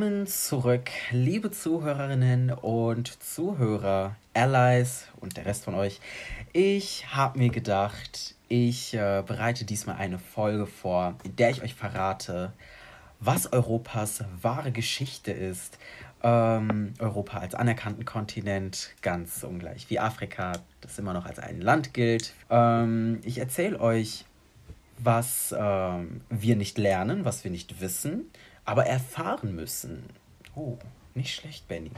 Willkommen zurück, liebe Zuhörerinnen und Zuhörer, Allies und der Rest von euch. Ich habe mir gedacht, ich äh, bereite diesmal eine Folge vor, in der ich euch verrate, was Europas wahre Geschichte ist. Ähm, Europa als anerkannten Kontinent, ganz ungleich wie Afrika, das immer noch als ein Land gilt. Ähm, ich erzähle euch, was ähm, wir nicht lernen, was wir nicht wissen, aber erfahren müssen. Oh, nicht schlecht, Benny.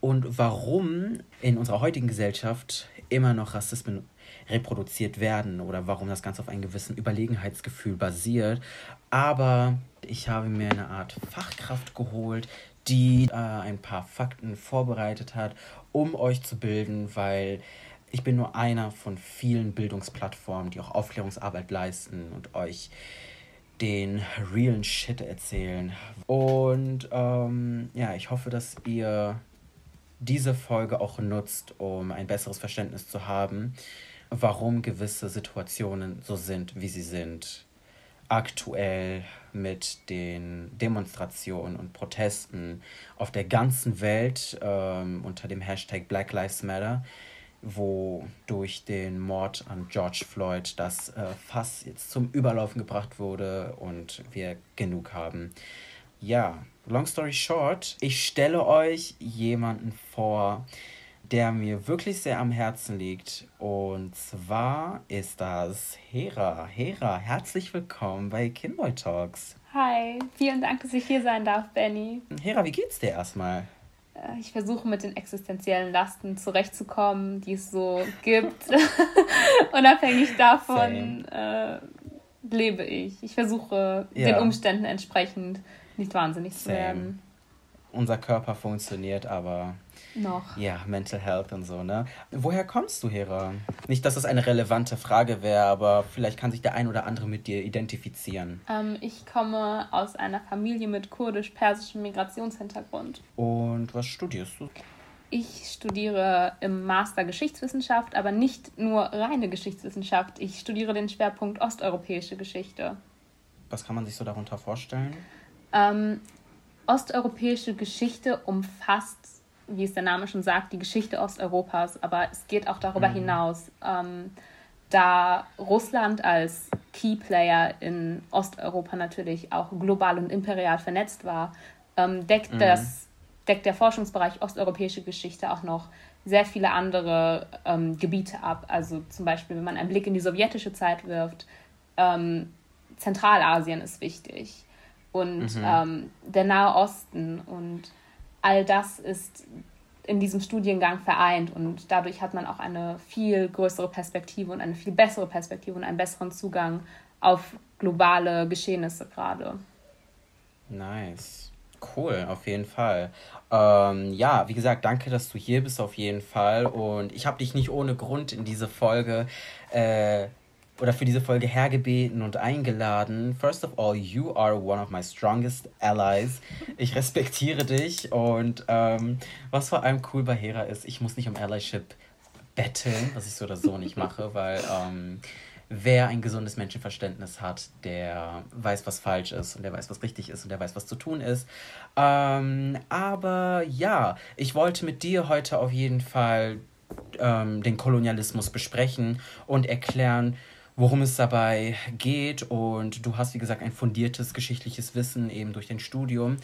Und warum in unserer heutigen Gesellschaft immer noch Rassismen reproduziert werden oder warum das Ganze auf einem gewissen Überlegenheitsgefühl basiert. Aber ich habe mir eine Art Fachkraft geholt, die äh, ein paar Fakten vorbereitet hat, um euch zu bilden, weil ich bin nur einer von vielen Bildungsplattformen, die auch Aufklärungsarbeit leisten und euch den realen Shit erzählen. Und ähm, ja, ich hoffe, dass ihr diese Folge auch nutzt, um ein besseres Verständnis zu haben, warum gewisse Situationen so sind, wie sie sind. Aktuell mit den Demonstrationen und Protesten auf der ganzen Welt ähm, unter dem Hashtag Black Lives Matter, wo durch den Mord an George Floyd das äh, Fass jetzt zum Überlaufen gebracht wurde und wir genug haben. Ja, long story short, ich stelle euch jemanden vor, der mir wirklich sehr am Herzen liegt. Und zwar ist das Hera. Hera, herzlich willkommen bei Kinboy Talks. Hi, vielen Dank, dass ich hier sein darf, Benny. Hera, wie geht's dir erstmal? Äh, ich versuche mit den existenziellen Lasten zurechtzukommen, die es so gibt. Unabhängig davon äh, lebe ich. Ich versuche ja. den Umständen entsprechend nicht wahnsinnig Same. zu werden. Unser Körper funktioniert, aber noch. Ja, Mental Health und so, ne? Woher kommst du, Hera? Nicht, dass das eine relevante Frage wäre, aber vielleicht kann sich der ein oder andere mit dir identifizieren. Ähm, ich komme aus einer Familie mit kurdisch-persischem Migrationshintergrund. Und was studierst du? Ich studiere im Master Geschichtswissenschaft, aber nicht nur reine Geschichtswissenschaft. Ich studiere den Schwerpunkt osteuropäische Geschichte. Was kann man sich so darunter vorstellen? Ähm, osteuropäische Geschichte umfasst wie es der Name schon sagt, die Geschichte Osteuropas, aber es geht auch darüber mhm. hinaus. Ähm, da Russland als Keyplayer in Osteuropa natürlich auch global und imperial vernetzt war, ähm, deckt, mhm. das, deckt der Forschungsbereich osteuropäische Geschichte auch noch sehr viele andere ähm, Gebiete ab. Also zum Beispiel, wenn man einen Blick in die sowjetische Zeit wirft, ähm, Zentralasien ist wichtig und mhm. Ähm, der Nahe Osten und all das ist in diesem Studiengang vereint und dadurch hat man auch eine viel größere Perspektive und eine viel bessere Perspektive und einen besseren Zugang auf globale Geschehnisse gerade. Nice. Cool, auf jeden Fall. Ähm, ja, wie gesagt, danke, dass du hier bist auf jeden Fall. Und ich habe dich nicht ohne Grund in diese Folge äh, oder für diese Folge hergebeten und eingeladen. First of all, you are one of my strongest allies. Ich respektiere dich und ähm, was vor allem cool bei Hera ist, ich muss nicht um Allyship betteln, was ich so oder so nicht mache, weil ähm, wer ein gesundes Menschenverständnis hat, der weiß, was falsch ist und der weiß, was richtig ist und der weiß, was zu tun ist. Ähm, aber ja, ich wollte mit dir heute auf jeden Fall ähm, den Kolonialismus besprechen und erklären, worum es dabei geht. Und du hast, wie gesagt, ein fundiertes geschichtliches Wissen eben durch dein Studium.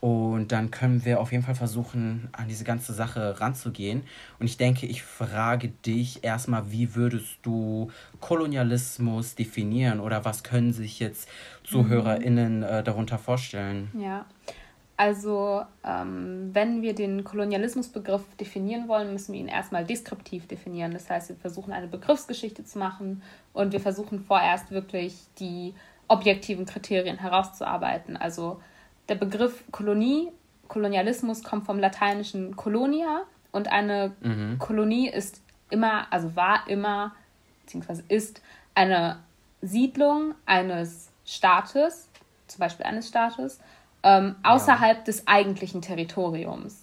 Und dann können wir auf jeden Fall versuchen, an diese ganze Sache ranzugehen. Und ich denke, ich frage dich erstmal, wie würdest du Kolonialismus definieren oder was können sich jetzt ZuhörerInnen äh, darunter vorstellen? Ja, also, ähm, wenn wir den Kolonialismusbegriff definieren wollen, müssen wir ihn erstmal deskriptiv definieren. Das heißt, wir versuchen eine Begriffsgeschichte zu machen und wir versuchen vorerst wirklich die objektiven Kriterien herauszuarbeiten. Also der Begriff Kolonie, Kolonialismus kommt vom lateinischen Colonia und eine mhm. Kolonie ist immer, also war immer, beziehungsweise ist eine Siedlung eines Staates, zum Beispiel eines Staates, ähm, außerhalb ja. des eigentlichen Territoriums.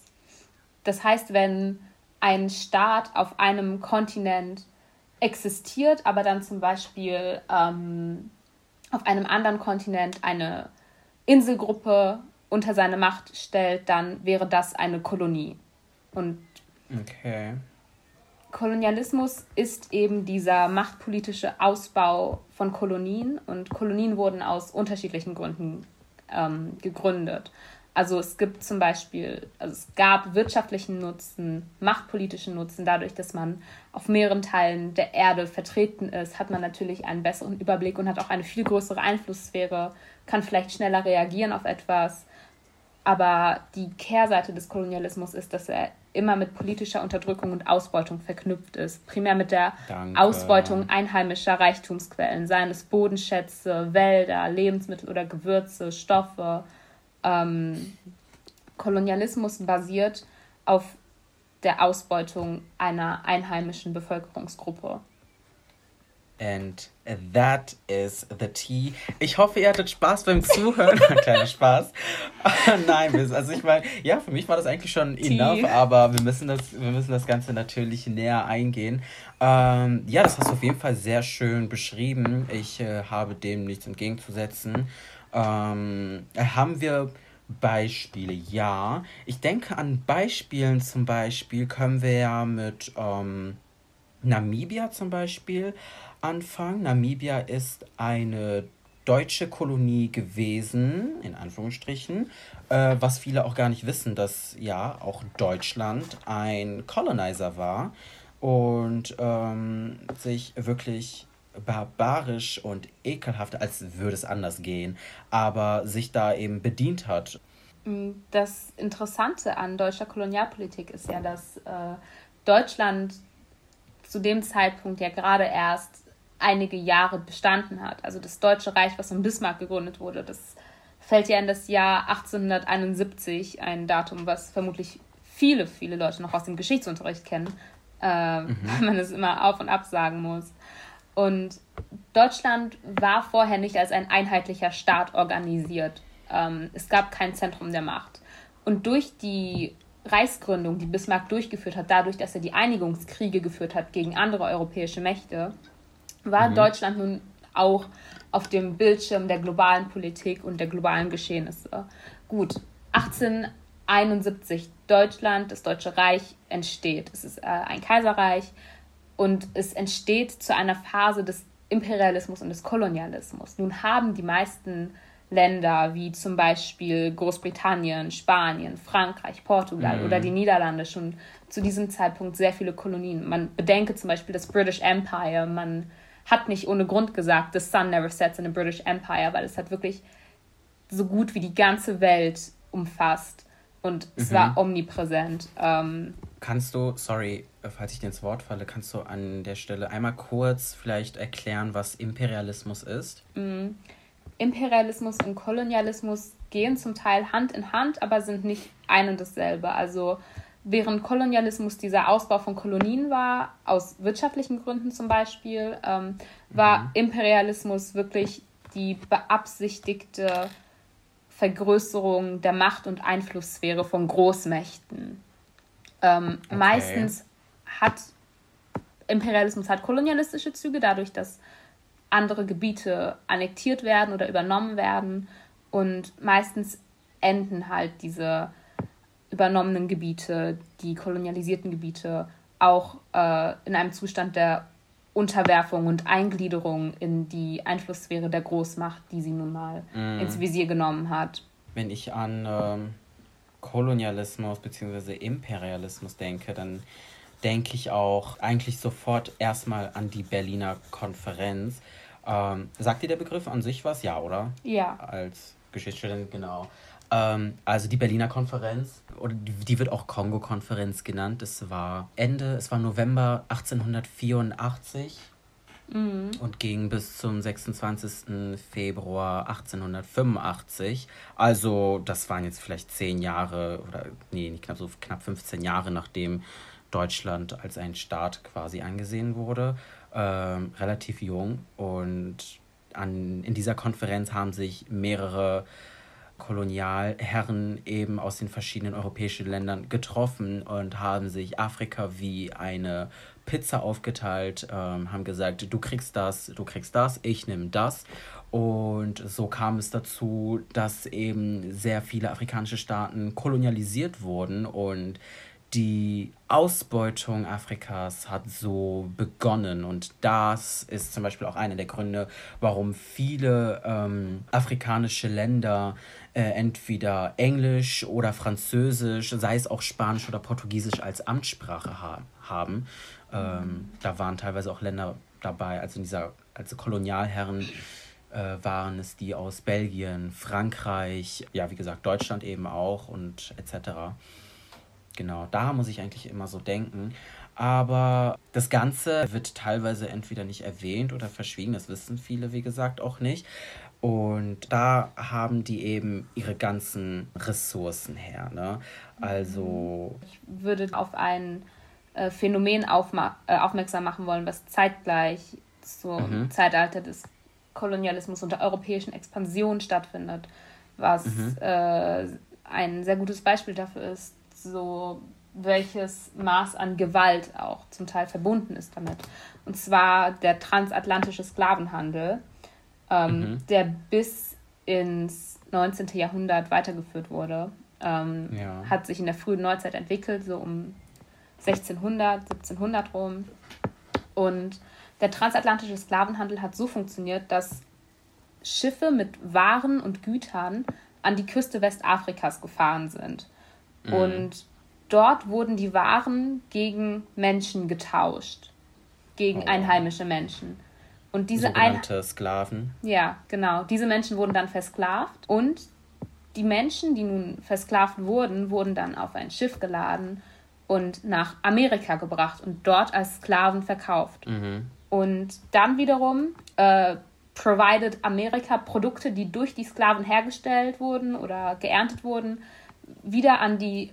Das heißt, wenn ein Staat auf einem Kontinent existiert, aber dann zum Beispiel ähm, auf einem anderen Kontinent eine Inselgruppe unter seine Macht stellt, dann wäre das eine Kolonie. Und okay. Kolonialismus ist eben dieser machtpolitische Ausbau von Kolonien und Kolonien wurden aus unterschiedlichen Gründen ähm, gegründet. Also es gibt zum Beispiel, also es gab wirtschaftlichen Nutzen, machtpolitischen Nutzen. Dadurch, dass man auf mehreren Teilen der Erde vertreten ist, hat man natürlich einen besseren Überblick und hat auch eine viel größere Einflusssphäre, kann vielleicht schneller reagieren auf etwas. Aber die Kehrseite des Kolonialismus ist, dass er immer mit politischer Unterdrückung und Ausbeutung verknüpft ist. Primär mit der Danke. Ausbeutung einheimischer Reichtumsquellen, seien es Bodenschätze, Wälder, Lebensmittel oder Gewürze, Stoffe. Ähm, Kolonialismus basiert auf der Ausbeutung einer einheimischen Bevölkerungsgruppe. And that is the tea. Ich hoffe, ihr hattet Spaß beim Zuhören. Kleiner Spaß. Nein, also ich meine, ja, für mich war das eigentlich schon tea. enough, aber wir müssen das, wir müssen das Ganze natürlich näher eingehen. Ähm, ja, das hast du auf jeden Fall sehr schön beschrieben. Ich äh, habe dem nichts entgegenzusetzen. Ähm, haben wir Beispiele? Ja. Ich denke, an Beispielen zum Beispiel können wir ja mit ähm, Namibia zum Beispiel anfangen. Namibia ist eine deutsche Kolonie gewesen, in Anführungsstrichen, äh, was viele auch gar nicht wissen, dass ja auch Deutschland ein Colonizer war und ähm, sich wirklich barbarisch und ekelhaft, als würde es anders gehen, aber sich da eben bedient hat. Das Interessante an deutscher Kolonialpolitik ist ja, dass äh, Deutschland zu dem Zeitpunkt ja gerade erst einige Jahre bestanden hat. Also das Deutsche Reich, was von Bismarck gegründet wurde, das fällt ja in das Jahr 1871, ein Datum, was vermutlich viele, viele Leute noch aus dem Geschichtsunterricht kennen, äh, mhm. weil man es immer auf und ab sagen muss. Und Deutschland war vorher nicht als ein einheitlicher Staat organisiert. Ähm, es gab kein Zentrum der Macht. Und durch die Reichsgründung, die Bismarck durchgeführt hat, dadurch, dass er die Einigungskriege geführt hat gegen andere europäische Mächte, war mhm. Deutschland nun auch auf dem Bildschirm der globalen Politik und der globalen Geschehnisse. Gut, 1871 Deutschland, das Deutsche Reich entsteht. Es ist äh, ein Kaiserreich und es entsteht zu einer Phase des Imperialismus und des Kolonialismus. Nun haben die meisten Länder wie zum Beispiel Großbritannien, Spanien, Frankreich, Portugal mhm. oder die Niederlande schon zu diesem Zeitpunkt sehr viele Kolonien. Man bedenke zum Beispiel das British Empire, man hat nicht ohne Grund gesagt, the sun never sets in the British Empire, weil es hat wirklich so gut wie die ganze Welt umfasst und es mhm. war omnipräsent. Ähm, kannst du, sorry, falls ich dir ins Wort falle, kannst du an der Stelle einmal kurz vielleicht erklären, was Imperialismus ist? Mhm. Imperialismus und Kolonialismus gehen zum Teil Hand in Hand, aber sind nicht ein und dasselbe. Also während Kolonialismus dieser Ausbau von Kolonien war, aus wirtschaftlichen Gründen zum Beispiel, ähm, war mhm. Imperialismus wirklich die beabsichtigte Vergrößerung der Macht- und Einflusssphäre von Großmächten. Ähm, okay. Meistens hat Imperialismus hat kolonialistische Züge, dadurch, dass andere Gebiete annektiert werden oder übernommen werden. Und meistens enden halt diese übernommenen Gebiete, die kolonialisierten Gebiete, auch äh, in einem Zustand der Unterwerfung und Eingliederung in die Einflusssphäre der Großmacht, die sie nun mal mm. ins Visier genommen hat. Wenn ich an ähm, Kolonialismus bzw. Imperialismus denke, dann denke ich auch eigentlich sofort erstmal an die Berliner Konferenz. Ähm, sagt dir der Begriff an sich was? Ja, oder? Ja. Als Geschichtsstudent, genau. Ähm, also die Berliner Konferenz, oder die, wird auch Kongo-Konferenz genannt. Es war Ende, es war November 1884 mhm. und ging bis zum 26. Februar 1885. Also das waren jetzt vielleicht zehn Jahre oder nee, nicht knapp so knapp 15 Jahre, nachdem Deutschland als ein Staat quasi angesehen wurde. Ähm, relativ jung und an, in dieser Konferenz haben sich mehrere Kolonialherren eben aus den verschiedenen europäischen Ländern getroffen und haben sich Afrika wie eine Pizza aufgeteilt, ähm, haben gesagt, du kriegst das, du kriegst das, ich nehme das. Und so kam es dazu, dass eben sehr viele afrikanische Staaten kolonialisiert wurden und die Ausbeutung Afrikas hat so begonnen und das ist zum Beispiel auch einer der Gründe, warum viele ähm, afrikanische Länder äh, entweder Englisch oder Französisch, sei es auch Spanisch oder Portugiesisch als Amtssprache ha haben. Ähm, da waren teilweise auch Länder dabei, also in dieser, als Kolonialherren äh, waren es die aus Belgien, Frankreich, ja wie gesagt Deutschland eben auch und etc. Genau, da muss ich eigentlich immer so denken. Aber das Ganze wird teilweise entweder nicht erwähnt oder verschwiegen. Das wissen viele, wie gesagt, auch nicht. Und da haben die eben ihre ganzen Ressourcen her. Ne? Also. Ich würde auf ein äh, Phänomen äh, aufmerksam machen wollen, was zeitgleich zum mhm. Zeitalter des Kolonialismus und der europäischen Expansion stattfindet. Was mhm. äh, ein sehr gutes Beispiel dafür ist, so welches Maß an Gewalt auch zum Teil verbunden ist damit. Und zwar der transatlantische Sklavenhandel, ähm, mhm. der bis ins 19. Jahrhundert weitergeführt wurde, ähm, ja. hat sich in der frühen Neuzeit entwickelt, so um 1600, 1700 rum. Und der transatlantische Sklavenhandel hat so funktioniert, dass Schiffe mit Waren und Gütern an die Küste Westafrikas gefahren sind. Mhm. Und dort wurden die Waren gegen Menschen getauscht. Gegen oh. einheimische Menschen. Und diese Sogenannte Ein Sklaven. Ja, genau. Diese Menschen wurden dann versklavt und die Menschen, die nun versklavt wurden, wurden dann auf ein Schiff geladen und nach Amerika gebracht und dort als Sklaven verkauft. Mhm. Und dann wiederum äh, provided Amerika Produkte, die durch die Sklaven hergestellt wurden oder geerntet wurden, wieder an die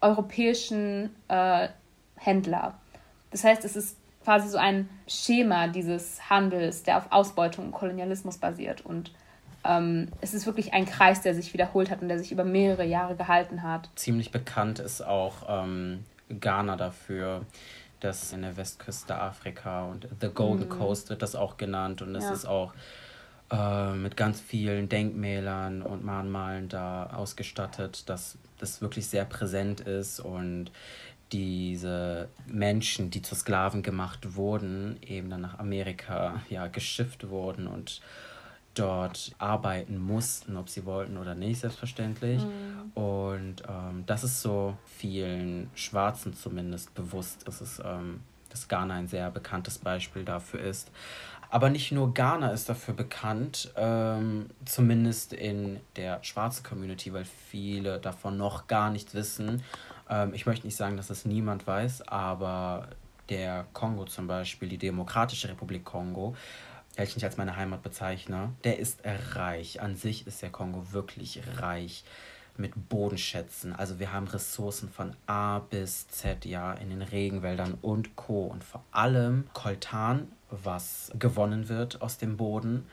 europäischen äh, Händler. Das heißt, es ist quasi so ein Schema dieses Handels, der auf Ausbeutung und Kolonialismus basiert. Und ähm, es ist wirklich ein Kreis, der sich wiederholt hat und der sich über mehrere Jahre gehalten hat. Ziemlich bekannt ist auch ähm, Ghana dafür, das in der Westküste Afrika und The Golden mhm. Coast wird das auch genannt und es ja. ist auch äh, mit ganz vielen Denkmälern und Mahnmalen da ausgestattet, dass das wirklich sehr präsent ist und diese Menschen, die zu Sklaven gemacht wurden, eben dann nach Amerika ja geschifft wurden und dort arbeiten mussten, ob sie wollten oder nicht, selbstverständlich. Mhm. Und ähm, das ist so vielen Schwarzen zumindest bewusst, dass es ähm, dass Ghana ein sehr bekanntes Beispiel dafür ist. Aber nicht nur Ghana ist dafür bekannt, ähm, zumindest in der schwarzen Community, weil viele davon noch gar nicht wissen. Ähm, ich möchte nicht sagen, dass das niemand weiß, aber der Kongo zum Beispiel, die Demokratische Republik Kongo, welchen ich als meine Heimat bezeichne, der ist reich. An sich ist der Kongo wirklich reich mit Bodenschätzen. Also wir haben Ressourcen von A bis Z, ja, in den Regenwäldern und Co. Und vor allem Koltan, was gewonnen wird aus dem Boden,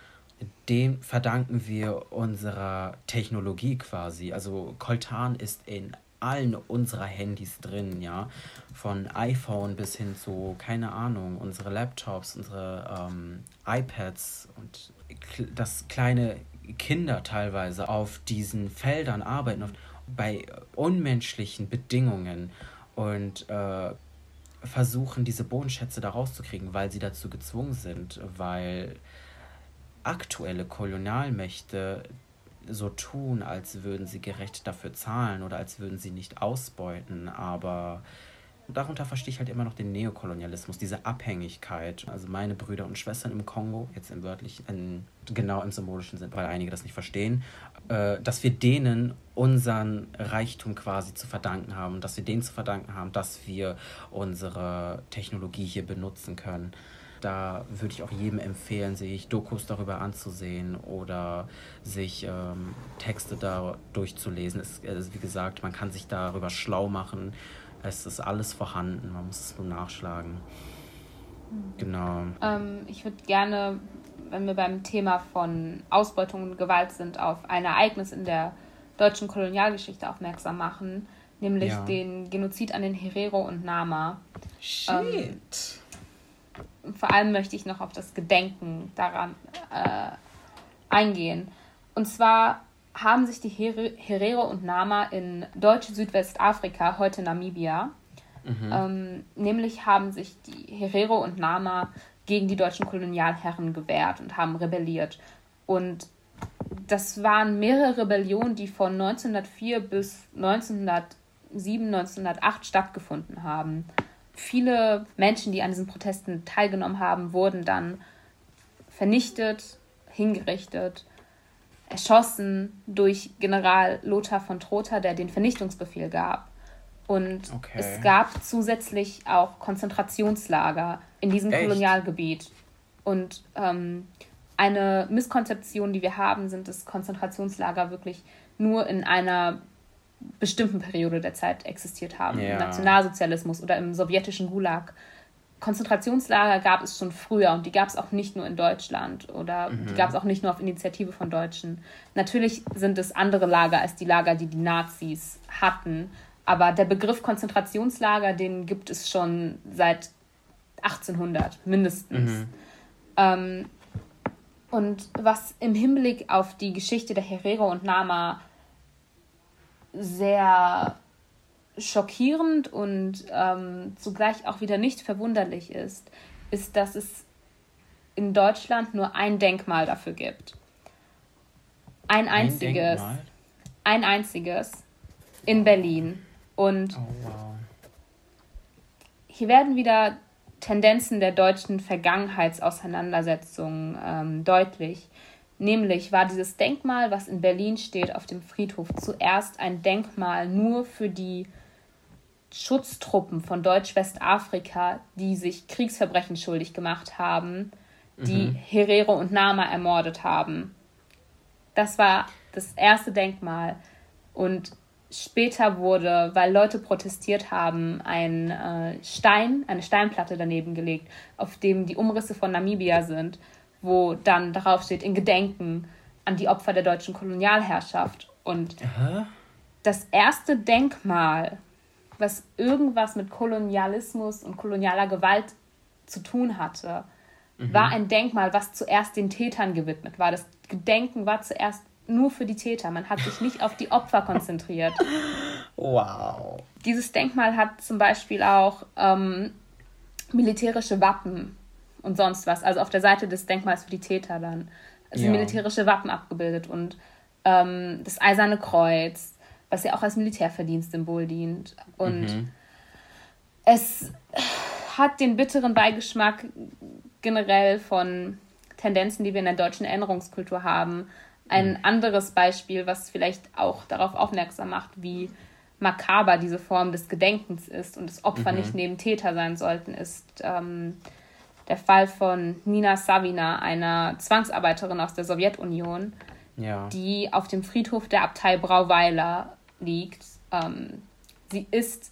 dem verdanken wir unserer Technologie quasi. Also Koltan ist in allen unserer Handys drin, ja. Von iPhone bis hin zu, keine Ahnung, unsere Laptops, unsere ähm, iPads und das kleine Kinder teilweise auf diesen Feldern arbeiten, auf, bei unmenschlichen Bedingungen und äh, versuchen, diese Bodenschätze da rauszukriegen, weil sie dazu gezwungen sind, weil aktuelle Kolonialmächte so tun, als würden sie gerecht dafür zahlen oder als würden sie nicht ausbeuten, aber darunter verstehe ich halt immer noch den Neokolonialismus, diese Abhängigkeit. Also meine Brüder und Schwestern im Kongo, jetzt im wörtlichen, genau im symbolischen Sinn, weil einige das nicht verstehen, äh, dass wir denen unseren Reichtum quasi zu verdanken haben und dass wir denen zu verdanken haben, dass wir unsere Technologie hier benutzen können. Da würde ich auch jedem empfehlen, sich Dokus darüber anzusehen oder sich ähm, Texte da durchzulesen. Es, also wie gesagt, man kann sich darüber schlau machen es ist alles vorhanden, man muss es nur nachschlagen. Mhm. Genau. Ähm, ich würde gerne, wenn wir beim Thema von Ausbeutung und Gewalt sind, auf ein Ereignis in der deutschen Kolonialgeschichte aufmerksam machen, nämlich ja. den Genozid an den Herero und Nama. Shit. Ähm, vor allem möchte ich noch auf das Gedenken daran äh, eingehen. Und zwar haben sich die Herero und Nama in deutsche Südwestafrika, heute Namibia, mhm. ähm, nämlich haben sich die Herero und Nama gegen die deutschen Kolonialherren gewehrt und haben rebelliert. Und das waren mehrere Rebellionen, die von 1904 bis 1907, 1908 stattgefunden haben. Viele Menschen, die an diesen Protesten teilgenommen haben, wurden dann vernichtet, hingerichtet, erschossen durch General Lothar von Trotha, der den Vernichtungsbefehl gab. Und okay. es gab zusätzlich auch Konzentrationslager in diesem Echt? Kolonialgebiet. Und ähm, eine Misskonzeption, die wir haben, sind, dass Konzentrationslager wirklich nur in einer bestimmten Periode der Zeit existiert haben. Ja. Im Nationalsozialismus oder im sowjetischen Gulag. Konzentrationslager gab es schon früher und die gab es auch nicht nur in Deutschland oder mhm. die gab es auch nicht nur auf Initiative von Deutschen. Natürlich sind es andere Lager als die Lager, die die Nazis hatten, aber der Begriff Konzentrationslager, den gibt es schon seit 1800 mindestens. Mhm. Ähm, und was im Hinblick auf die Geschichte der Herero und Nama sehr schockierend und ähm, zugleich auch wieder nicht verwunderlich ist, ist, dass es in Deutschland nur ein Denkmal dafür gibt. Ein einziges. Ein, ein einziges in Berlin. Und oh, wow. hier werden wieder Tendenzen der deutschen Vergangenheitsauseinandersetzung ähm, deutlich. Nämlich war dieses Denkmal, was in Berlin steht, auf dem Friedhof, zuerst ein Denkmal nur für die Schutztruppen von Deutsch-Westafrika, die sich Kriegsverbrechen schuldig gemacht haben, die mhm. Herero und Nama ermordet haben. Das war das erste Denkmal. Und später wurde, weil Leute protestiert haben, ein äh, Stein, eine Steinplatte daneben gelegt, auf dem die Umrisse von Namibia sind, wo dann darauf steht, in Gedenken an die Opfer der deutschen Kolonialherrschaft. Und Aha. das erste Denkmal, was irgendwas mit Kolonialismus und kolonialer Gewalt zu tun hatte, mhm. war ein Denkmal, was zuerst den Tätern gewidmet war. Das Gedenken war zuerst nur für die Täter. Man hat sich nicht auf die Opfer konzentriert. Wow. Dieses Denkmal hat zum Beispiel auch ähm, militärische Wappen und sonst was. Also auf der Seite des Denkmals für die Täter dann. Also ja. militärische Wappen abgebildet und ähm, das Eiserne Kreuz, was ja auch als Militärverdienstsymbol dient. Und mhm. es hat den bitteren Beigeschmack generell von Tendenzen, die wir in der deutschen Erinnerungskultur haben, ein mhm. anderes Beispiel, was vielleicht auch darauf aufmerksam macht, wie makaber diese Form des Gedenkens ist und das Opfer mhm. nicht neben Täter sein sollten, ist ähm, der Fall von Nina Savina, einer Zwangsarbeiterin aus der Sowjetunion, ja. die auf dem Friedhof der Abtei Brauweiler liegt. Ähm, sie ist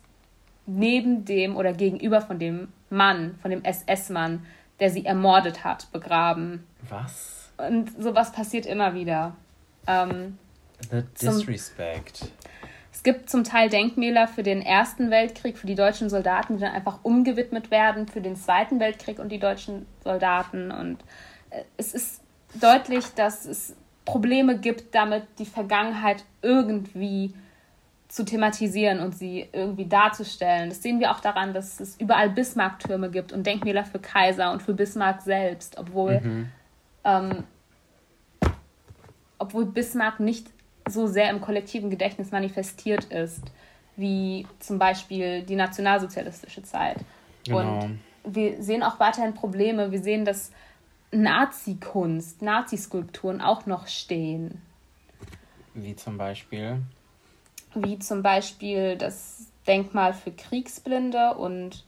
neben dem oder gegenüber von dem Mann, von dem SS-Mann, der sie ermordet hat, begraben. Was? Und sowas passiert immer wieder. Ähm, The disrespect. Zum, es gibt zum Teil Denkmäler für den Ersten Weltkrieg, für die deutschen Soldaten, die dann einfach umgewidmet werden für den Zweiten Weltkrieg und die deutschen Soldaten. Und äh, es ist deutlich, dass es Probleme gibt, damit die Vergangenheit irgendwie zu thematisieren und sie irgendwie darzustellen. Das sehen wir auch daran, dass es überall Bismarck-Türme gibt und Denkmäler für Kaiser und für Bismarck selbst, obwohl mhm ähm, obwohl Bismarck nicht so sehr im kollektiven Gedächtnis manifestiert ist, wie zum Beispiel die nationalsozialistische Zeit. Genau. Und wir sehen auch weiterhin Probleme. Wir sehen, dass Nazi-Kunst, Nazi-Skulpturen auch noch stehen. Wie zum Beispiel? Wie zum Beispiel das Denkmal für Kriegsblinde und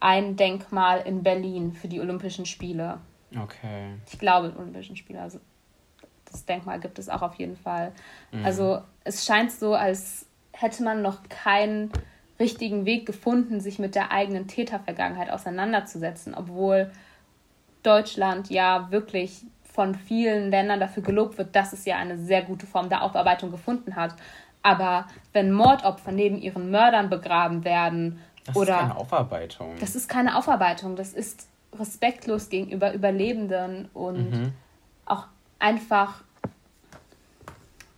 ein Denkmal in Berlin für die Olympischen Spiele. Okay. Ich glaube, Olympischen Spiele. Also das Denkmal gibt es auch auf jeden Fall. Mhm. Also es scheint so, als hätte man noch keinen richtigen Weg gefunden, sich mit der eigenen Tätervergangenheit auseinanderzusetzen, obwohl Deutschland ja wirklich von vielen Ländern dafür gelobt wird, dass es ja eine sehr gute Form der Aufarbeitung gefunden hat. Aber wenn Mordopfer neben ihren Mördern begraben werden das oder. Das ist keine Aufarbeitung. Das ist keine Aufarbeitung. Das ist respektlos gegenüber Überlebenden und mhm. auch einfach,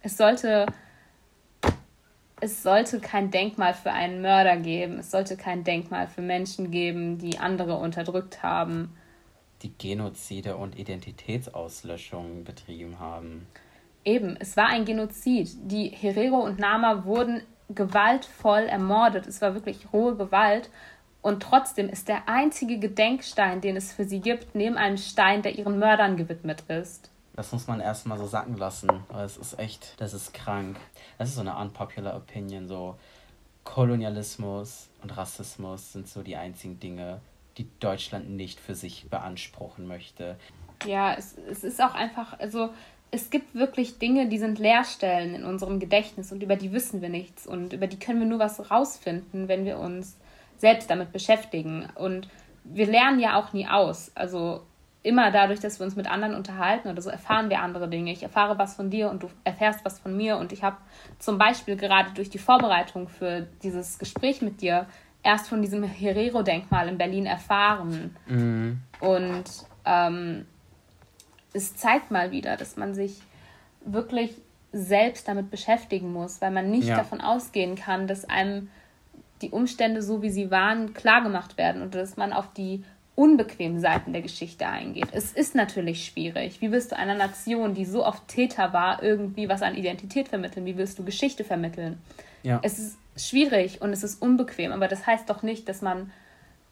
es sollte, es sollte kein Denkmal für einen Mörder geben, es sollte kein Denkmal für Menschen geben, die andere unterdrückt haben. Die Genozide und Identitätsauslöschungen betrieben haben. Eben, es war ein Genozid. Die Herero und Nama wurden gewaltvoll ermordet. Es war wirklich rohe Gewalt. Und trotzdem ist der einzige Gedenkstein, den es für sie gibt, neben einem Stein, der ihren Mördern gewidmet ist. Das muss man erstmal so sacken lassen. Aber es ist echt, das ist krank. Das ist so eine unpopular Opinion. So Kolonialismus und Rassismus sind so die einzigen Dinge, die Deutschland nicht für sich beanspruchen möchte. Ja, es, es ist auch einfach, also es gibt wirklich Dinge, die sind Leerstellen in unserem Gedächtnis und über die wissen wir nichts und über die können wir nur was rausfinden, wenn wir uns selbst damit beschäftigen. Und wir lernen ja auch nie aus. Also immer dadurch, dass wir uns mit anderen unterhalten oder so, erfahren wir andere Dinge. Ich erfahre was von dir und du erfährst was von mir. Und ich habe zum Beispiel gerade durch die Vorbereitung für dieses Gespräch mit dir erst von diesem Herero-Denkmal in Berlin erfahren. Mhm. Und ähm, es zeigt mal wieder, dass man sich wirklich selbst damit beschäftigen muss, weil man nicht ja. davon ausgehen kann, dass einem die Umstände so wie sie waren klargemacht werden und dass man auf die unbequemen Seiten der Geschichte eingeht. Es ist natürlich schwierig. Wie willst du einer Nation, die so oft Täter war, irgendwie was an Identität vermitteln? Wie willst du Geschichte vermitteln? Ja. Es ist schwierig und es ist unbequem, aber das heißt doch nicht, dass man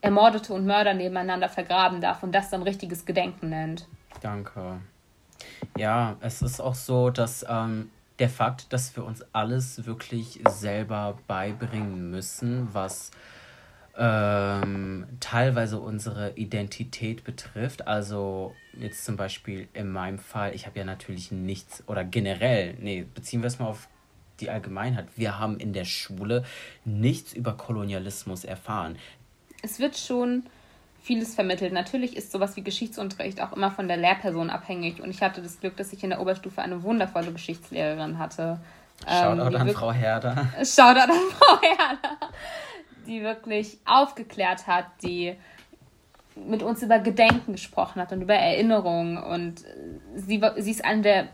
Ermordete und Mörder nebeneinander vergraben darf und das dann richtiges Gedenken nennt. Danke. Ja, es ist auch so, dass ähm, der Fakt, dass wir uns alles wirklich selber beibringen müssen, was ähm, teilweise unsere Identität betrifft. Also jetzt zum Beispiel in meinem Fall, ich habe ja natürlich nichts oder generell, nee, beziehen wir es mal auf die Allgemeinheit. Wir haben in der Schule nichts über Kolonialismus erfahren. Es wird schon vieles vermittelt. Natürlich ist sowas wie Geschichtsunterricht auch immer von der Lehrperson abhängig. Und ich hatte das Glück, dass ich in der Oberstufe eine wundervolle Geschichtslehrerin hatte. Shoutout ähm, an Frau Herder. Shoutout an Frau Herder. Die wirklich aufgeklärt hat, die mit uns über Gedenken gesprochen hat und über Erinnerungen. Und sie, sie ist eine der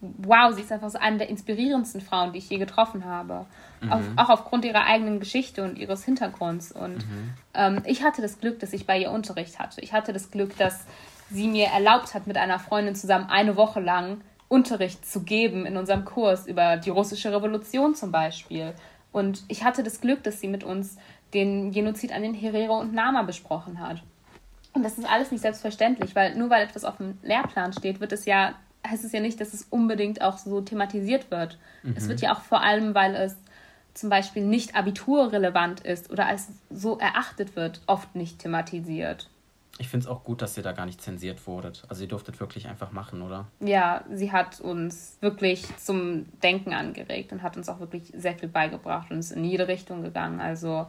wow, sie ist einfach so eine der inspirierendsten Frauen, die ich je getroffen habe. Mhm. Auf, auch aufgrund ihrer eigenen Geschichte und ihres Hintergrunds. Und mhm. ähm, ich hatte das Glück, dass ich bei ihr Unterricht hatte. Ich hatte das Glück, dass sie mir erlaubt hat, mit einer Freundin zusammen eine Woche lang Unterricht zu geben in unserem Kurs über die russische Revolution zum Beispiel. Und ich hatte das Glück, dass sie mit uns den Genozid an den Herero und Nama besprochen hat. Und das ist alles nicht selbstverständlich, weil nur weil etwas auf dem Lehrplan steht, wird es ja heißt es ja nicht, dass es unbedingt auch so thematisiert wird. Mhm. Es wird ja auch vor allem, weil es zum Beispiel nicht abiturrelevant ist oder als so erachtet wird, oft nicht thematisiert. Ich finde es auch gut, dass ihr da gar nicht zensiert wurdet. Also ihr durftet wirklich einfach machen, oder? Ja, sie hat uns wirklich zum Denken angeregt und hat uns auch wirklich sehr viel beigebracht und ist in jede Richtung gegangen. Also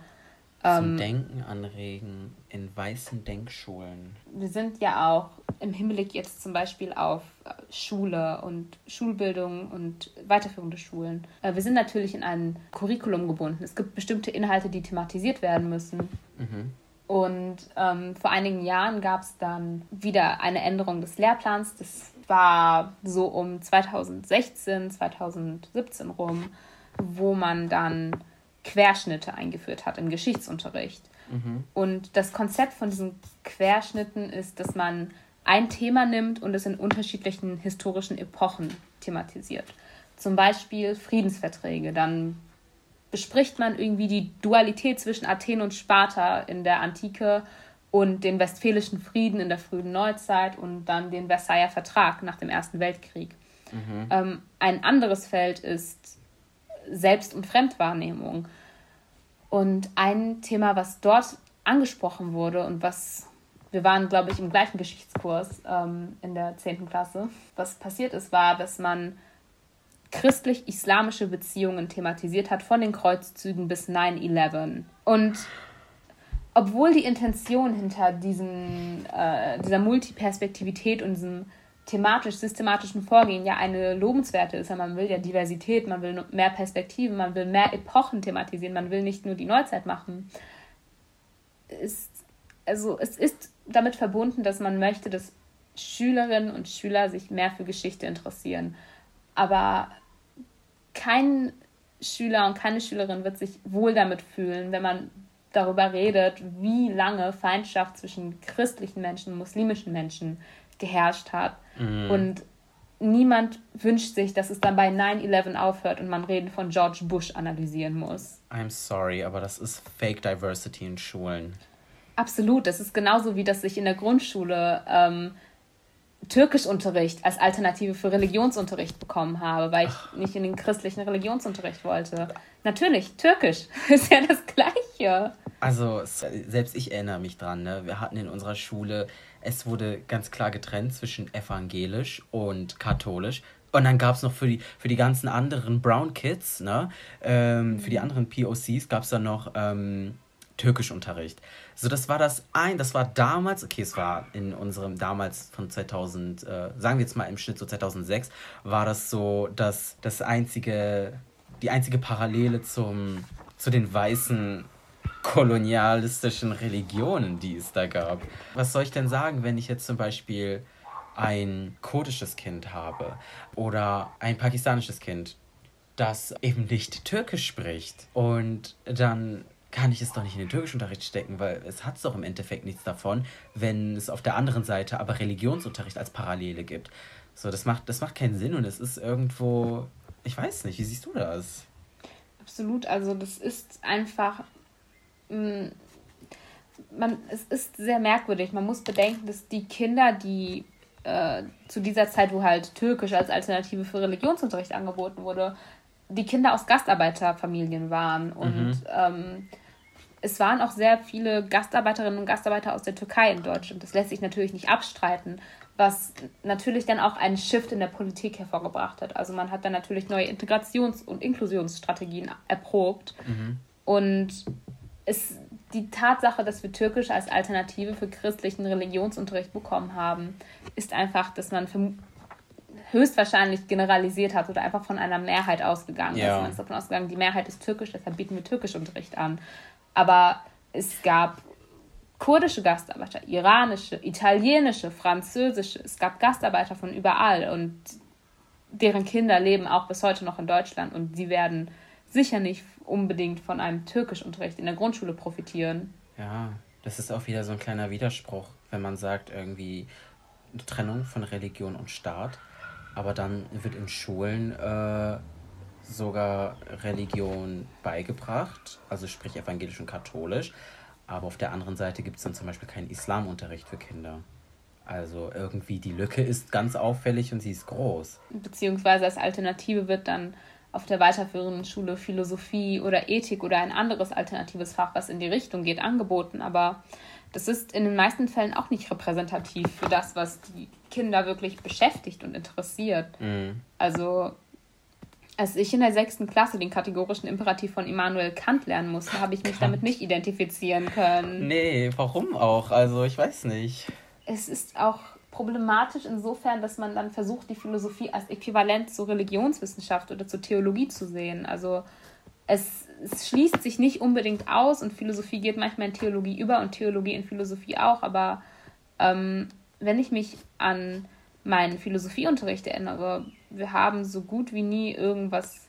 zum ähm, Denken anregen in weißen Denkschulen. Wir sind ja auch im Hinblick jetzt zum Beispiel auf äh, Schule und Schulbildung und weiterführende Schulen. Äh, wir sind natürlich in ein Curriculum gebunden. Es gibt bestimmte Inhalte, die thematisiert werden müssen. Mhm. Und ähm, vor einigen Jahren gab es dann wieder eine Änderung des Lehrplans. Das war so um 2016, 2017 rum, wo man dann Querschnitte eingeführt hat im Geschichtsunterricht. Mhm. Und das Konzept von diesen Querschnitten ist, dass man ein Thema nimmt und es in unterschiedlichen historischen Epochen thematisiert. Zum Beispiel Friedensverträge. Dann bespricht man irgendwie die Dualität zwischen Athen und Sparta in der Antike und den Westfälischen Frieden in der frühen Neuzeit und dann den Versailler Vertrag nach dem Ersten Weltkrieg. Mhm. Ähm, ein anderes Feld ist Selbst- und Fremdwahrnehmung. Und ein Thema, was dort angesprochen wurde und was wir waren, glaube ich, im gleichen Geschichtskurs ähm, in der 10. Klasse. Was passiert ist, war, dass man christlich-islamische Beziehungen thematisiert hat, von den Kreuzzügen bis 9-11. Und obwohl die Intention hinter diesen, äh, dieser Multiperspektivität und diesem thematisch-systematischen Vorgehen ja eine lobenswerte ist. Man will ja Diversität, man will mehr Perspektiven, man will mehr Epochen thematisieren, man will nicht nur die Neuzeit machen. Ist, also es ist damit verbunden, dass man möchte, dass Schülerinnen und Schüler sich mehr für Geschichte interessieren. Aber kein Schüler und keine Schülerin wird sich wohl damit fühlen, wenn man darüber redet, wie lange Feindschaft zwischen christlichen Menschen und muslimischen Menschen geherrscht hat. Mhm. Und niemand wünscht sich, dass es dann bei 9-11 aufhört und man Reden von George Bush analysieren muss. I'm sorry, aber das ist Fake Diversity in Schulen. Absolut, das ist genauso wie dass ich in der Grundschule ähm, Türkischunterricht als Alternative für Religionsunterricht bekommen habe, weil ich Ach. nicht in den christlichen Religionsunterricht wollte. Natürlich, Türkisch ist ja das Gleiche. Also, selbst ich erinnere mich dran, ne? wir hatten in unserer Schule, es wurde ganz klar getrennt zwischen evangelisch und katholisch. Und dann gab es noch für die, für die ganzen anderen Brown Kids, ne? Ähm, für die mhm. anderen POCs gab es dann noch ähm, Türkischunterricht. So, das war das ein, das war damals, okay, es war in unserem damals von 2000, äh, sagen wir jetzt mal im Schnitt so 2006, war das so das, das einzige, die einzige Parallele zum, zu den weißen kolonialistischen Religionen, die es da gab. Was soll ich denn sagen, wenn ich jetzt zum Beispiel ein kurdisches Kind habe oder ein pakistanisches Kind, das eben nicht Türkisch spricht und dann kann ich es doch nicht in den Türkischunterricht stecken, weil es hat doch im Endeffekt nichts davon, wenn es auf der anderen Seite aber Religionsunterricht als Parallele gibt. So, das macht, das macht keinen Sinn und es ist irgendwo, ich weiß nicht, wie siehst du das? Absolut, also das ist einfach, mh, mm, man, es ist sehr merkwürdig. Man muss bedenken, dass die Kinder, die äh, zu dieser Zeit, wo halt Türkisch als Alternative für Religionsunterricht angeboten wurde, die Kinder aus Gastarbeiterfamilien waren. Und mhm. ähm, es waren auch sehr viele Gastarbeiterinnen und Gastarbeiter aus der Türkei in Deutschland. Das lässt sich natürlich nicht abstreiten, was natürlich dann auch einen Shift in der Politik hervorgebracht hat. Also man hat dann natürlich neue Integrations- und Inklusionsstrategien erprobt. Mhm. Und es, die Tatsache, dass wir Türkisch als Alternative für christlichen Religionsunterricht bekommen haben, ist einfach, dass man für höchstwahrscheinlich generalisiert hat oder einfach von einer Mehrheit ausgegangen ja. ist. Man ist davon ausgegangen, die Mehrheit ist türkisch, deshalb bieten wir Türkischunterricht an. Aber es gab kurdische Gastarbeiter, iranische, italienische, französische, es gab Gastarbeiter von überall und deren Kinder leben auch bis heute noch in Deutschland und sie werden sicher nicht unbedingt von einem Türkischunterricht in der Grundschule profitieren. Ja, das ist auch wieder so ein kleiner Widerspruch, wenn man sagt, irgendwie Trennung von Religion und Staat aber dann wird in Schulen äh, sogar Religion beigebracht, also sprich evangelisch und katholisch. Aber auf der anderen Seite gibt es dann zum Beispiel keinen Islamunterricht für Kinder. Also irgendwie die Lücke ist ganz auffällig und sie ist groß. Beziehungsweise als Alternative wird dann auf der weiterführenden Schule Philosophie oder Ethik oder ein anderes alternatives Fach, was in die Richtung geht, angeboten. Aber das ist in den meisten Fällen auch nicht repräsentativ für das, was die Kinder wirklich beschäftigt und interessiert. Mhm. Also, als ich in der sechsten Klasse den kategorischen Imperativ von Immanuel Kant lernen musste, habe ich mich Kant. damit nicht identifizieren können. Nee, warum auch? Also, ich weiß nicht. Es ist auch problematisch insofern, dass man dann versucht, die Philosophie als Äquivalent zur Religionswissenschaft oder zur Theologie zu sehen. Also, es, es, schließt sich nicht unbedingt aus und Philosophie geht manchmal in Theologie über und Theologie in Philosophie auch, aber ähm, wenn ich mich an meinen Philosophieunterricht erinnere, wir haben so gut wie nie irgendwas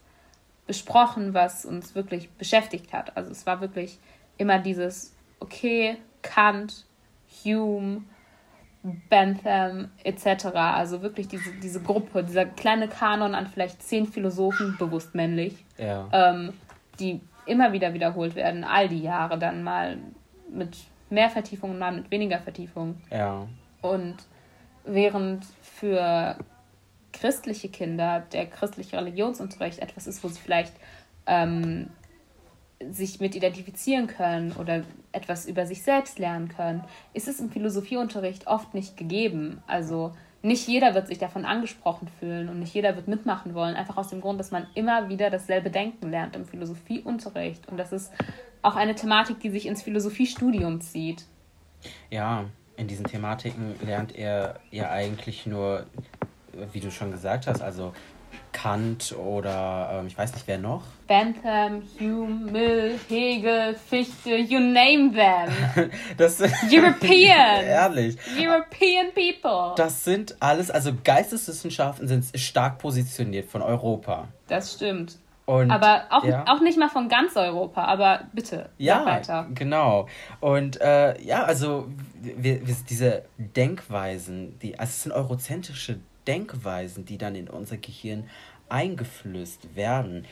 besprochen, was uns wirklich beschäftigt hat. Also es war wirklich immer dieses, okay, Kant, Hume, Bentham etc. Also wirklich diese, diese Gruppe, dieser kleine Kanon an vielleicht zehn Philosophen, bewusst männlich, ja. ähm, die immer wieder wiederholt werden, all die Jahre dann mal mit mehr Vertiefung und mal mit weniger Vertiefung. Ja. Und während für christliche Kinder der christliche Religionsunterricht etwas ist, wo sie vielleicht ähm, sich mit identifizieren können oder etwas über sich selbst lernen können, ist es im Philosophieunterricht oft nicht gegeben. Also nicht jeder wird sich davon angesprochen fühlen und nicht jeder wird mitmachen wollen, einfach aus dem Grund, dass man immer wieder dasselbe Denken lernt im Philosophieunterricht. Und das ist auch eine Thematik, die sich ins Philosophiestudium zieht. Ja, in diesen Thematiken lernt er ja eigentlich nur, wie du schon gesagt hast, also Kant oder ähm, ich weiß nicht wer noch. Bentham, Hume, Mill, Hegel, Fichte, you name them. das European. Ehrlich. European people. Das sind alles, also Geisteswissenschaften sind stark positioniert von Europa. Das stimmt. Und, aber auch, ja. auch nicht mal von ganz Europa, aber bitte, ja, weiter. Genau. Und äh, ja, also wir, wir, diese Denkweisen, die, also es sind eurozentrische Denkweisen, die dann in unser Gehirn eingeflößt werden.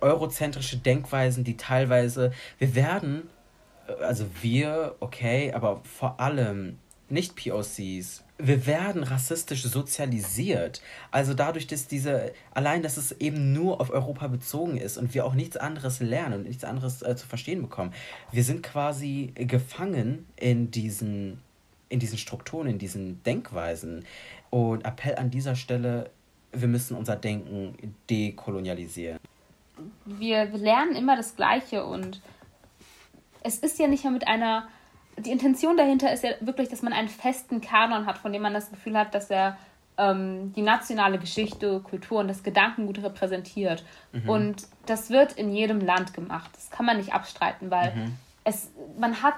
Eurozentrische Denkweisen, die teilweise, wir werden, äh, also wir, okay, aber vor allem nicht POCs, wir werden rassistisch sozialisiert. Also dadurch, dass diese, allein, dass es eben nur auf Europa bezogen ist und wir auch nichts anderes lernen und nichts anderes äh, zu verstehen bekommen. Wir sind quasi gefangen in diesen, in diesen Strukturen, in diesen Denkweisen. Und Appell an dieser Stelle, wir müssen unser Denken dekolonialisieren. Wir lernen immer das Gleiche und es ist ja nicht mehr mit einer die Intention dahinter ist ja wirklich, dass man einen festen Kanon hat, von dem man das Gefühl hat, dass er ähm, die nationale Geschichte, Kultur und das Gedankengut repräsentiert. Mhm. Und das wird in jedem Land gemacht. Das kann man nicht abstreiten, weil mhm. es, man hat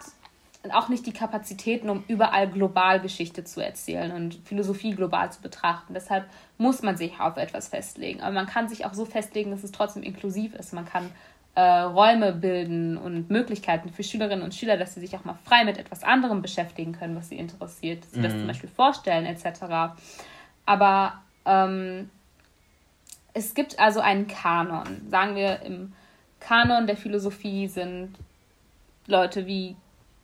auch nicht die Kapazitäten, um überall global Geschichte zu erzählen und Philosophie global zu betrachten. Deshalb muss man sich auf etwas festlegen. Aber man kann sich auch so festlegen, dass es trotzdem inklusiv ist. Man kann äh, Räume bilden und Möglichkeiten für Schülerinnen und Schüler, dass sie sich auch mal frei mit etwas anderem beschäftigen können, was sie interessiert, dass sie mhm. das zum Beispiel vorstellen etc. Aber ähm, es gibt also einen Kanon. Sagen wir, im Kanon der Philosophie sind Leute wie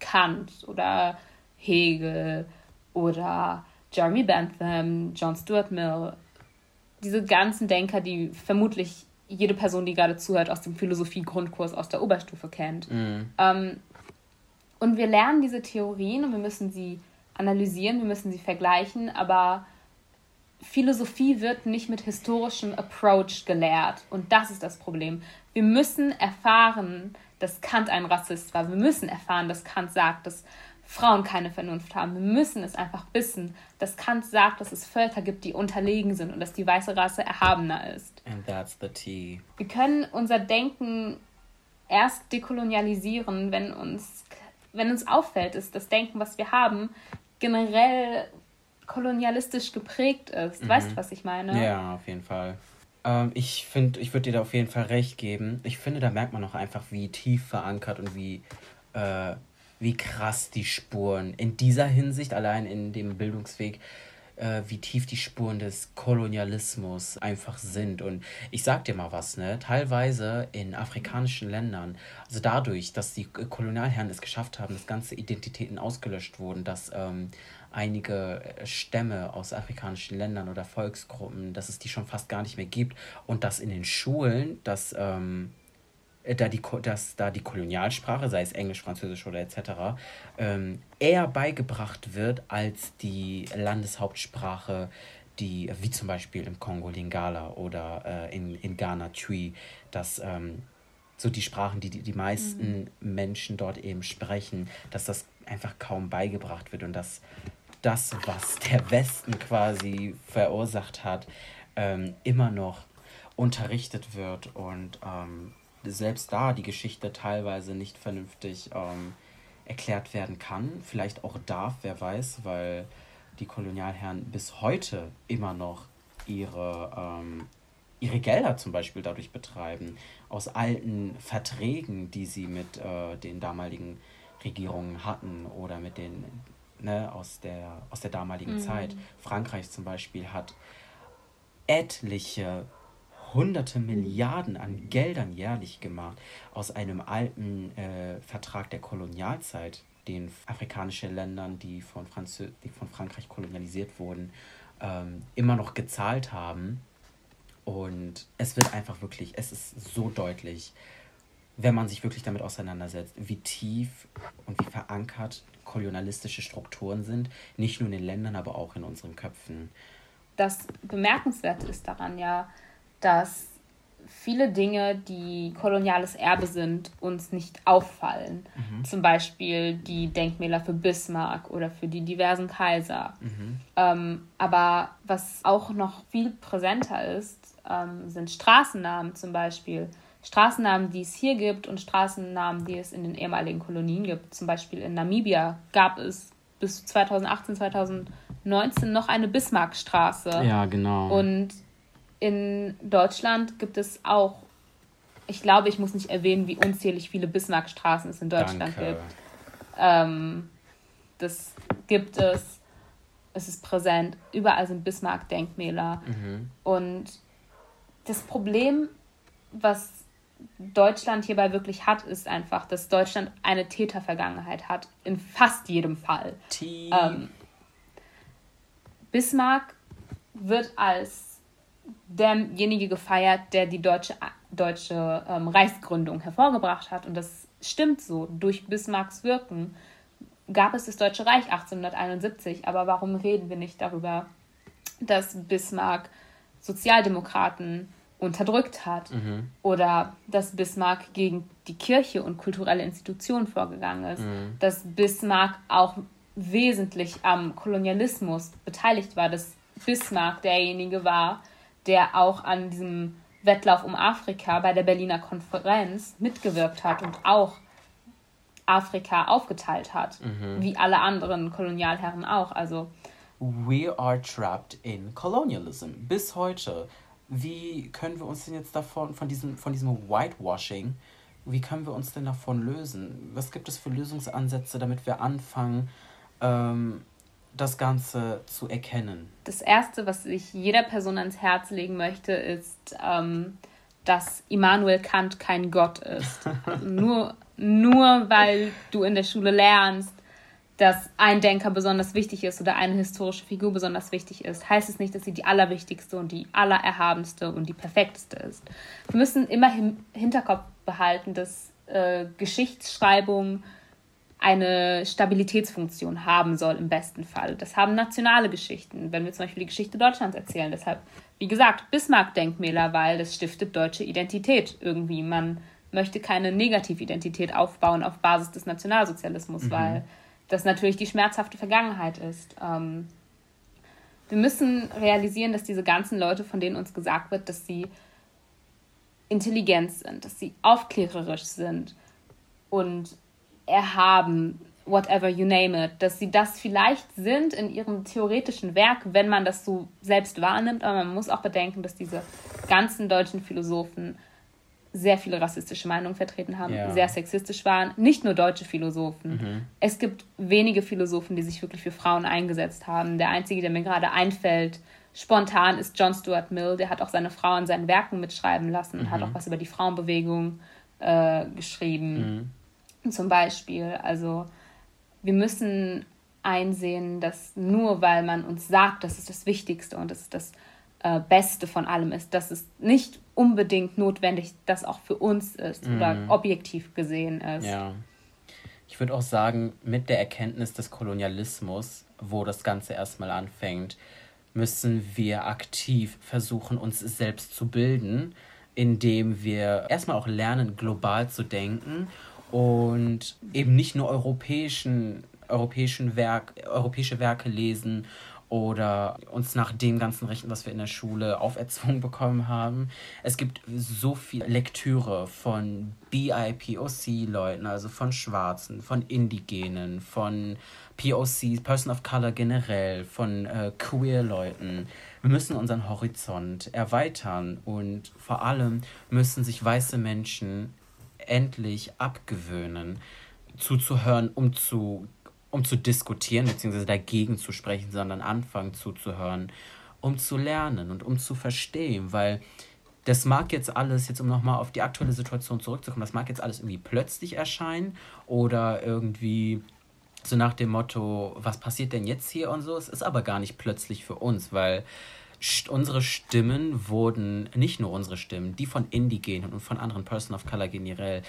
Kant oder Hegel oder Jeremy Bentham, John Stuart Mill, diese ganzen Denker, die vermutlich jede Person, die gerade zuhört, aus dem Philosophie-Grundkurs aus der Oberstufe kennt. Mhm. Ähm, und wir lernen diese Theorien und wir müssen sie analysieren, wir müssen sie vergleichen, aber Philosophie wird nicht mit historischem Approach gelehrt. Und das ist das Problem. Wir müssen erfahren, dass Kant ein Rassist war. Wir müssen erfahren, dass Kant sagt, dass Frauen keine Vernunft haben. Wir müssen es einfach wissen, dass Kant sagt, dass es Völker gibt, die unterlegen sind und dass die weiße Rasse erhabener ist. And that's the tea. Wir können unser Denken erst dekolonialisieren, wenn uns, wenn uns auffällt, dass das Denken, was wir haben, generell kolonialistisch geprägt ist. Mhm. Weißt du, was ich meine? Ja, auf jeden Fall. Ähm, ich finde, ich würde dir da auf jeden Fall recht geben. Ich finde, da merkt man auch einfach, wie tief verankert und wie äh, wie krass die Spuren in dieser Hinsicht, allein in dem Bildungsweg, äh, wie tief die Spuren des Kolonialismus einfach sind. Und ich sag dir mal was, ne? Teilweise in afrikanischen Ländern, also dadurch, dass die Kolonialherren es geschafft haben, dass ganze Identitäten ausgelöscht wurden, dass ähm, einige äh, Stämme aus afrikanischen Ländern oder Volksgruppen, dass es die schon fast gar nicht mehr gibt und dass in den Schulen, dass ähm, äh, da die, dass da die Kolonialsprache, sei es Englisch, Französisch oder etc., ähm, eher beigebracht wird als die Landeshauptsprache, die, wie zum Beispiel im Kongo Lingala oder äh, in, in Ghana Twi, dass ähm, so die Sprachen, die die, die meisten mhm. Menschen dort eben sprechen, dass das einfach kaum beigebracht wird und dass das, was der Westen quasi verursacht hat, ähm, immer noch unterrichtet wird und ähm, selbst da die Geschichte teilweise nicht vernünftig ähm, erklärt werden kann. Vielleicht auch darf, wer weiß, weil die Kolonialherren bis heute immer noch ihre, ähm, ihre Gelder zum Beispiel dadurch betreiben, aus alten Verträgen, die sie mit äh, den damaligen Regierungen hatten oder mit den, ne, aus der, aus der damaligen mhm. Zeit. Frankreich zum Beispiel hat etliche hunderte Milliarden an Geldern jährlich gemacht aus einem alten äh, Vertrag der Kolonialzeit, den afrikanische Länder, die von, Franzö die von Frankreich kolonialisiert wurden, ähm, immer noch gezahlt haben. Und es wird einfach wirklich, es ist so deutlich, wenn man sich wirklich damit auseinandersetzt, wie tief und wie verankert kolonialistische Strukturen sind, nicht nur in den Ländern, aber auch in unseren Köpfen. Das Bemerkenswerte ist daran ja, dass viele Dinge, die koloniales Erbe sind, uns nicht auffallen. Mhm. Zum Beispiel die Denkmäler für Bismarck oder für die diversen Kaiser. Mhm. Ähm, aber was auch noch viel präsenter ist, ähm, sind Straßennamen zum Beispiel. Straßennamen, die es hier gibt und Straßennamen, die es in den ehemaligen Kolonien gibt. Zum Beispiel in Namibia gab es bis 2018, 2019 noch eine Bismarckstraße. Ja, genau. Und in Deutschland gibt es auch, ich glaube, ich muss nicht erwähnen, wie unzählig viele Bismarckstraßen es in Deutschland Danke. gibt. Ähm, das gibt es, es ist präsent, überall sind Bismarck-Denkmäler. Mhm. Und das Problem, was Deutschland hierbei wirklich hat, ist einfach, dass Deutschland eine Tätervergangenheit hat, in fast jedem Fall. Ähm, Bismarck wird als derjenige gefeiert, der die deutsche, deutsche ähm, Reichsgründung hervorgebracht hat. Und das stimmt so. Durch Bismarcks Wirken gab es das Deutsche Reich 1871. Aber warum reden wir nicht darüber, dass Bismarck Sozialdemokraten unterdrückt hat mhm. oder dass Bismarck gegen die Kirche und kulturelle Institutionen vorgegangen ist, mhm. dass Bismarck auch wesentlich am Kolonialismus beteiligt war, dass Bismarck derjenige war, der auch an diesem Wettlauf um Afrika bei der Berliner Konferenz mitgewirkt hat und auch Afrika aufgeteilt hat, mhm. wie alle anderen Kolonialherren auch. Also We are trapped in colonialism. Bis heute wie können wir uns denn jetzt davon, von diesem, von diesem Whitewashing, wie können wir uns denn davon lösen? Was gibt es für Lösungsansätze, damit wir anfangen, ähm, das Ganze zu erkennen? Das Erste, was ich jeder Person ans Herz legen möchte, ist, ähm, dass Immanuel Kant kein Gott ist. Also nur, nur weil du in der Schule lernst, dass ein Denker besonders wichtig ist oder eine historische Figur besonders wichtig ist, heißt es nicht, dass sie die allerwichtigste und die allererhabenste und die perfekteste ist. Wir müssen immer im Hinterkopf behalten, dass äh, Geschichtsschreibung eine Stabilitätsfunktion haben soll im besten Fall. Das haben nationale Geschichten, wenn wir zum Beispiel die Geschichte Deutschlands erzählen. Deshalb, wie gesagt, Bismarck-Denkmäler, weil das stiftet deutsche Identität irgendwie. Man möchte keine Negatividentität aufbauen auf Basis des Nationalsozialismus, mhm. weil das natürlich die schmerzhafte Vergangenheit ist. Ähm, wir müssen realisieren, dass diese ganzen Leute, von denen uns gesagt wird, dass sie intelligent sind, dass sie aufklärerisch sind und erhaben, whatever you name it, dass sie das vielleicht sind in ihrem theoretischen Werk, wenn man das so selbst wahrnimmt, aber man muss auch bedenken, dass diese ganzen deutschen Philosophen sehr viele rassistische Meinungen vertreten haben, ja. sehr sexistisch waren. Nicht nur deutsche Philosophen. Mhm. Es gibt wenige Philosophen, die sich wirklich für Frauen eingesetzt haben. Der einzige, der mir gerade einfällt, spontan, ist John Stuart Mill. Der hat auch seine Frau in seinen Werken mitschreiben lassen und mhm. hat auch was über die Frauenbewegung äh, geschrieben. Mhm. Zum Beispiel. Also wir müssen einsehen, dass nur weil man uns sagt, das ist das Wichtigste und das ist das äh, Beste von allem ist, dass es nicht unbedingt notwendig das auch für uns ist mhm. oder objektiv gesehen ist. Ja. Ich würde auch sagen, mit der Erkenntnis des Kolonialismus, wo das Ganze erstmal anfängt, müssen wir aktiv versuchen, uns selbst zu bilden, indem wir erstmal auch lernen, global zu denken und eben nicht nur europäischen, europäischen Werk, europäische Werke lesen oder uns nach dem ganzen richten, was wir in der Schule auferzwungen bekommen haben. Es gibt so viel Lektüre von BIPOC-Leuten, also von Schwarzen, von Indigenen, von POC, Person of Color generell, von äh, Queer-Leuten. Wir müssen unseren Horizont erweitern und vor allem müssen sich weiße Menschen endlich abgewöhnen, zuzuhören, um zu um zu diskutieren bzw. dagegen zu sprechen, sondern anfangen zuzuhören, um zu lernen und um zu verstehen, weil das mag jetzt alles, jetzt um nochmal auf die aktuelle Situation zurückzukommen, das mag jetzt alles irgendwie plötzlich erscheinen oder irgendwie so nach dem Motto, was passiert denn jetzt hier und so. Es ist aber gar nicht plötzlich für uns, weil unsere Stimmen wurden, nicht nur unsere Stimmen, die von Indigenen und von anderen Person of Color generell,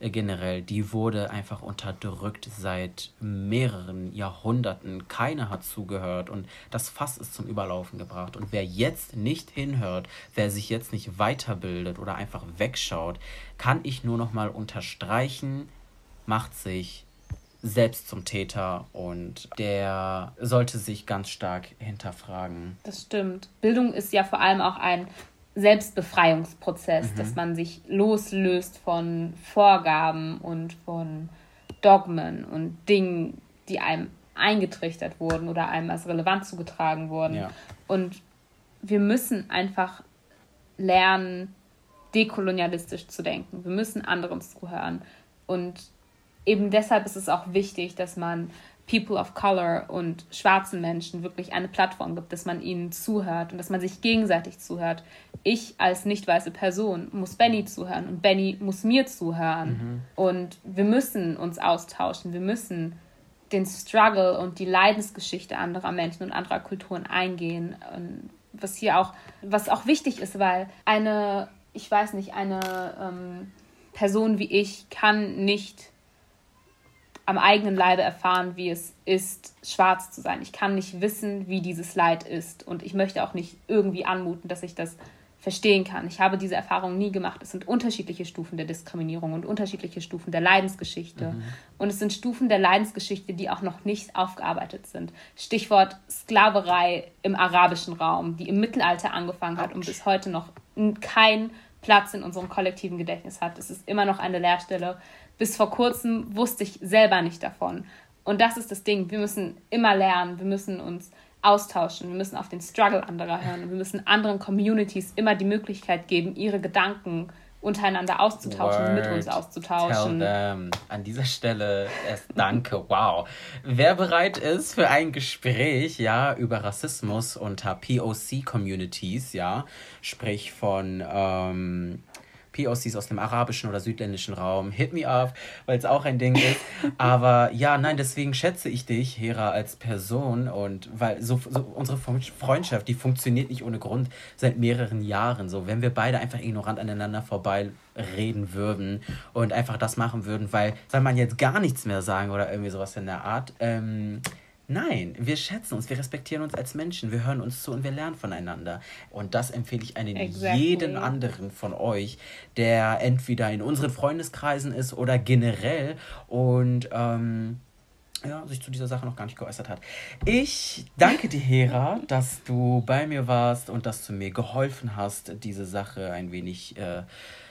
äh, generell, die wurde einfach unterdrückt seit mehreren Jahrhunderten. Keiner hat zugehört und das Fass ist zum Überlaufen gebracht. Und wer jetzt nicht hinhört, wer sich jetzt nicht weiterbildet oder einfach wegschaut, kann ich nur noch mal unterstreichen, macht sich selbst zum Täter und der sollte sich ganz stark hinterfragen. Das stimmt. Bildung ist ja vor allem auch ein Selbstbefreiungsprozess, mhm. dass man sich loslöst von Vorgaben und von Dogmen und Dingen, die einem eingetrichtert wurden oder einem als relevant zugetragen wurden. Ja. Und wir müssen einfach lernen, dekolonialistisch zu denken. Wir müssen anderen zuhören. Und eben deshalb ist es auch wichtig, dass man People of Color und schwarzen Menschen wirklich eine Plattform gibt, dass man ihnen zuhört und dass man sich gegenseitig zuhört. Ich als nicht weiße Person muss Benny zuhören und Benny muss mir zuhören. Mhm. Und wir müssen uns austauschen. Wir müssen den Struggle und die Leidensgeschichte anderer Menschen und anderer Kulturen eingehen. Und was hier auch, was auch wichtig ist, weil eine, ich weiß nicht, eine ähm, Person wie ich kann nicht am eigenen Leibe erfahren, wie es ist, schwarz zu sein. Ich kann nicht wissen, wie dieses Leid ist. Und ich möchte auch nicht irgendwie anmuten, dass ich das verstehen kann. Ich habe diese Erfahrung nie gemacht. Es sind unterschiedliche Stufen der Diskriminierung und unterschiedliche Stufen der Leidensgeschichte. Mhm. Und es sind Stufen der Leidensgeschichte, die auch noch nicht aufgearbeitet sind. Stichwort Sklaverei im arabischen Raum, die im Mittelalter angefangen hat Ouch. und bis heute noch keinen Platz in unserem kollektiven Gedächtnis hat. Es ist immer noch eine Leerstelle bis vor kurzem wusste ich selber nicht davon. Und das ist das Ding. Wir müssen immer lernen. Wir müssen uns austauschen. Wir müssen auf den Struggle anderer hören. Wir müssen anderen Communities immer die Möglichkeit geben, ihre Gedanken untereinander auszutauschen, Word. mit uns auszutauschen. An dieser Stelle erst Danke, wow. Wer bereit ist für ein Gespräch, ja, über Rassismus unter POC-Communities, ja, sprich von ähm, POCs aus dem arabischen oder südländischen Raum, hit me up, weil es auch ein Ding ist. Aber ja, nein, deswegen schätze ich dich, Hera, als Person und weil so, so unsere Freundschaft, die funktioniert nicht ohne Grund seit mehreren Jahren. So, wenn wir beide einfach ignorant aneinander vorbei reden würden und einfach das machen würden, weil, soll man jetzt gar nichts mehr sagen oder irgendwie sowas in der Art, ähm, Nein, wir schätzen uns, wir respektieren uns als Menschen, wir hören uns zu und wir lernen voneinander. Und das empfehle ich einen exactly. jeden anderen von euch, der entweder in unseren Freundeskreisen ist oder generell und ähm, ja, sich zu dieser Sache noch gar nicht geäußert hat. Ich danke dir, Hera, dass du bei mir warst und dass du mir geholfen hast, diese Sache ein wenig äh,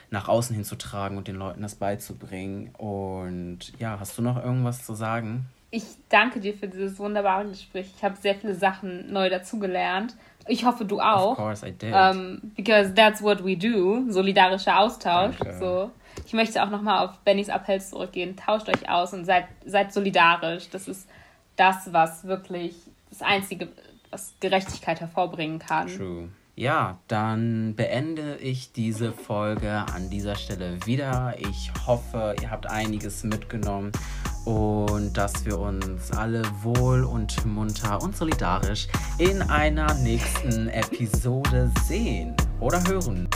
nach außen hinzutragen und den Leuten das beizubringen. Und ja, hast du noch irgendwas zu sagen? Ich danke dir für dieses wunderbare Gespräch. Ich habe sehr viele Sachen neu dazugelernt. Ich hoffe, du auch. Of course I did. Um, because that's what we do. Solidarischer Austausch. So. Ich möchte auch nochmal auf Bennys Appell zurückgehen. Tauscht euch aus und seid, seid solidarisch. Das ist das, was wirklich das Einzige, was Gerechtigkeit hervorbringen kann. True. Ja, dann beende ich diese Folge an dieser Stelle wieder. Ich hoffe, ihr habt einiges mitgenommen und dass wir uns alle wohl und munter und solidarisch in einer nächsten Episode sehen oder hören.